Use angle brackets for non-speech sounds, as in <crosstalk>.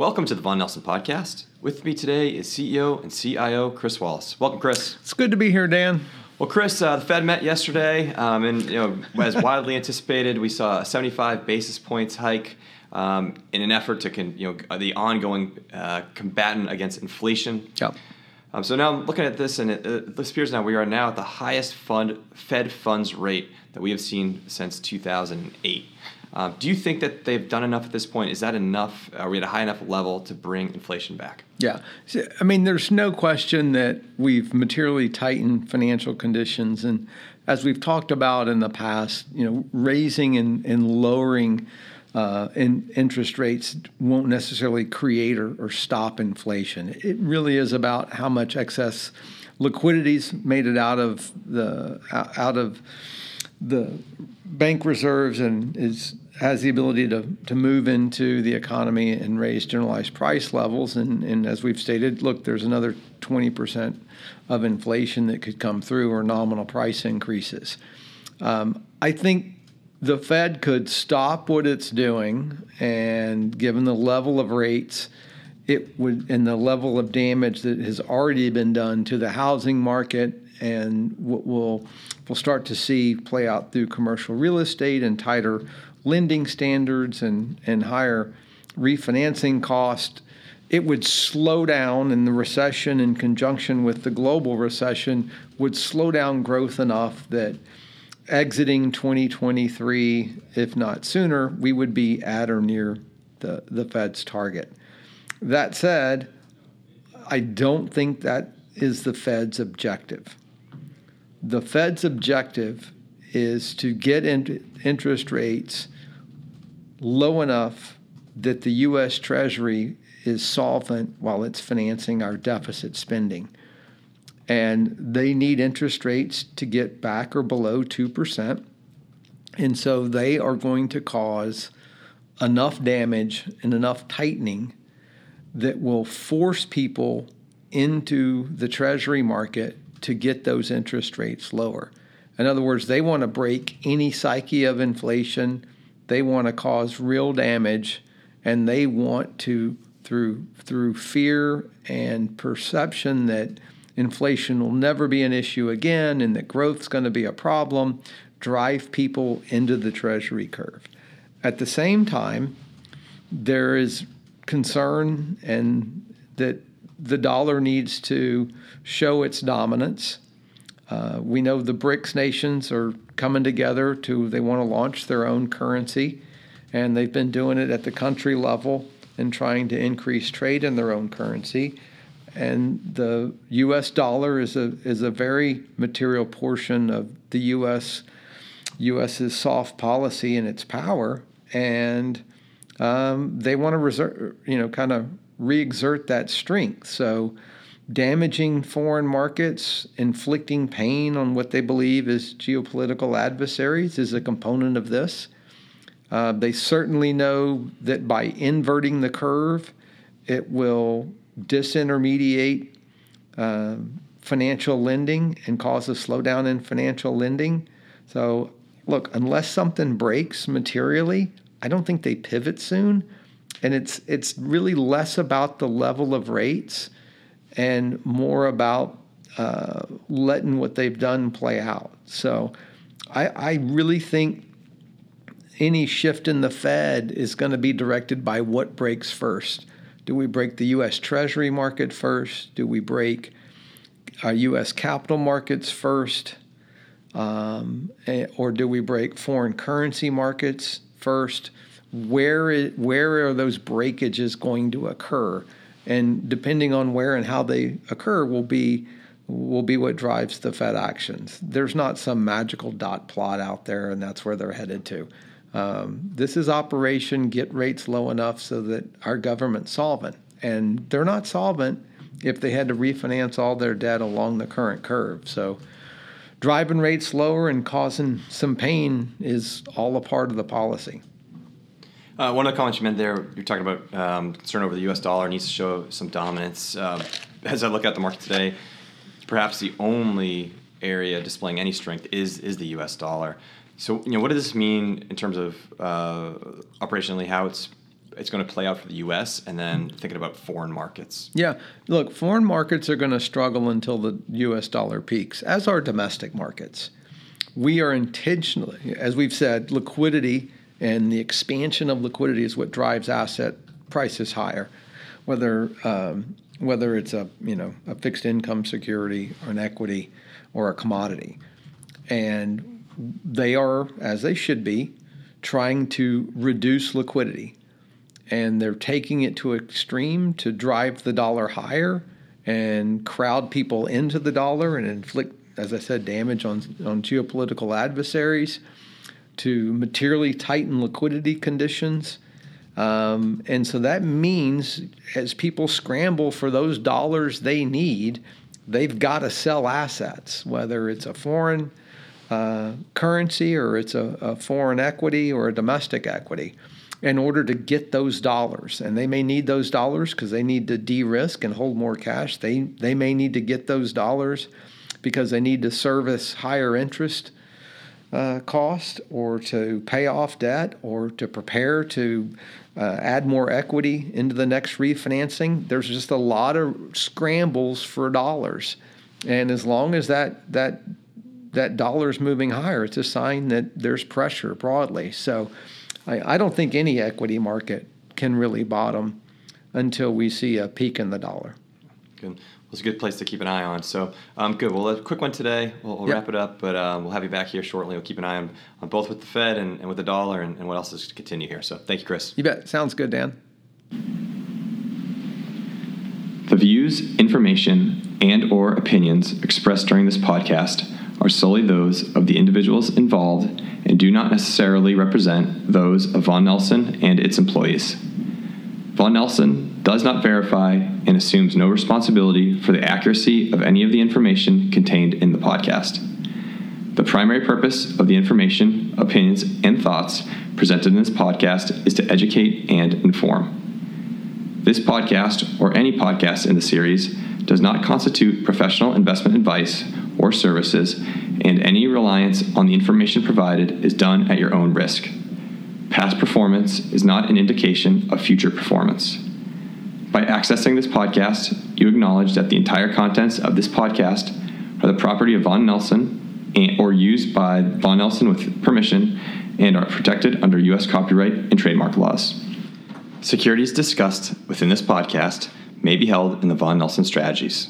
Welcome to the Vaughan Nelson Podcast. With me today is CEO and CIO Chris Wallace. Welcome, Chris. It's good to be here, Dan. Well, Chris, uh, the Fed met yesterday, um, and you know, as widely <laughs> anticipated, we saw a 75 basis points hike um, in an effort to, con- you know, the ongoing uh, combatant against inflation. Yep. Um, so now I'm looking at this, and it, it appears now we are now at the highest fund Fed funds rate that we have seen since 2008. Um, do you think that they've done enough at this point? Is that enough? Are we at a high enough level to bring inflation back? Yeah. I mean, there's no question that we've materially tightened financial conditions. And as we've talked about in the past, you know, raising and, and lowering uh, in interest rates won't necessarily create or, or stop inflation. It really is about how much excess liquidity's made it out of the out of the bank reserves and is has the ability to, to move into the economy and raise generalized price levels. And, and as we've stated, look, there's another 20% of inflation that could come through or nominal price increases. Um, I think the Fed could stop what it's doing, and given the level of rates, it would and the level of damage that has already been done to the housing market and what we'll we'll start to see play out through commercial real estate and tighter lending standards and, and higher refinancing cost, it would slow down and the recession in conjunction with the global recession would slow down growth enough that exiting 2023, if not sooner, we would be at or near the, the Fed's target. That said, I don't think that is the Fed's objective. The Fed's objective is to get in, interest rates low enough that the U.S. Treasury is solvent while it's financing our deficit spending. And they need interest rates to get back or below 2%. And so they are going to cause enough damage and enough tightening that will force people into the Treasury market to get those interest rates lower. In other words, they want to break any psyche of inflation. They want to cause real damage, and they want to through through fear and perception that inflation will never be an issue again and that growth's going to be a problem, drive people into the treasury curve. At the same time, there is concern and that the dollar needs to show its dominance uh, we know the BRICS nations are coming together to, they want to launch their own currency, and they've been doing it at the country level and trying to increase trade in their own currency. And the U.S. dollar is a is a very material portion of the U.S. U.S.'s soft policy and its power, and um, they want to reserve, you know, kind of re-exert that strength. So damaging foreign markets, inflicting pain on what they believe is geopolitical adversaries is a component of this. Uh, they certainly know that by inverting the curve, it will disintermediate uh, financial lending and cause a slowdown in financial lending. So, look, unless something breaks materially, I don't think they pivot soon. And it's it's really less about the level of rates and more about uh, letting what they've done play out. So I, I really think any shift in the Fed is going to be directed by what breaks first. Do we break the U.S. Treasury market first? Do we break our U.S. capital markets first? Um, eh, or do we break foreign currency markets first? Where, is, where are those breakages going to occur? and depending on where and how they occur will be will be what drives the Fed actions. There's not some magical dot plot out there, and that's where they're headed to. Um, this is operation get rates low enough so that our government's solvent, and they're not solvent if they had to refinance all their debt along the current curve. So driving rates lower and causing some pain is all a part of the policy. Uh, one of the comments you made there, you're talking about um, concern over the U.S. dollar needs to show some dominance. Uh, as I look at the market today, perhaps the only area displaying any strength is is the U.S. dollar. So, you know, what does this mean in terms of uh, operationally how it's it's going to play out for the U.S. and then thinking about foreign markets. Yeah, look, foreign markets are going to struggle until the U.S. dollar peaks, as are domestic markets. We are intentionally, as we've said, liquidity and the expansion of liquidity is what drives asset prices higher, whether um, whether it's a you know a fixed income security or an equity or a commodity, and they are as they should be trying to reduce liquidity. And they're taking it to extreme to drive the dollar higher and crowd people into the dollar and inflict, as I said, damage on, on geopolitical adversaries, to materially tighten liquidity conditions. Um, and so that means as people scramble for those dollars they need, they've got to sell assets, whether it's a foreign uh, currency or it's a, a foreign equity or a domestic equity in order to get those dollars. And they may need those dollars because they need to de risk and hold more cash. They, they may need to get those dollars because they need to service higher interest uh, cost or to pay off debt or to prepare to uh, add more equity into the next refinancing. There's just a lot of scrambles for dollars. And as long as that, that that dollar is moving higher, it's a sign that there's pressure broadly. So I, I don't think any equity market can really bottom until we see a peak in the dollar. Good. Well, it's a good place to keep an eye on. So, um, good. Well, a quick one today. We'll, we'll yep. wrap it up, but um, we'll have you back here shortly. We'll keep an eye on, on both with the Fed and, and with the dollar and, and what else is to continue here. So, thank you, Chris. You bet. Sounds good, Dan. The views, information, and or opinions expressed during this podcast are solely those of the individuals involved and do not necessarily represent those of Vaughan Nelson and its employees. Vaughan Nelson does not verify and assumes no responsibility for the accuracy of any of the information contained in the podcast. The primary purpose of the information, opinions, and thoughts presented in this podcast is to educate and inform. This podcast, or any podcast in the series, does not constitute professional investment advice or services, and any reliance on the information provided is done at your own risk. Past performance is not an indication of future performance. By accessing this podcast, you acknowledge that the entire contents of this podcast are the property of Vaughan Nelson and, or used by Vaughan Nelson with permission and are protected under U.S. copyright and trademark laws. Securities discussed within this podcast may be held in the Vaughan Nelson strategies.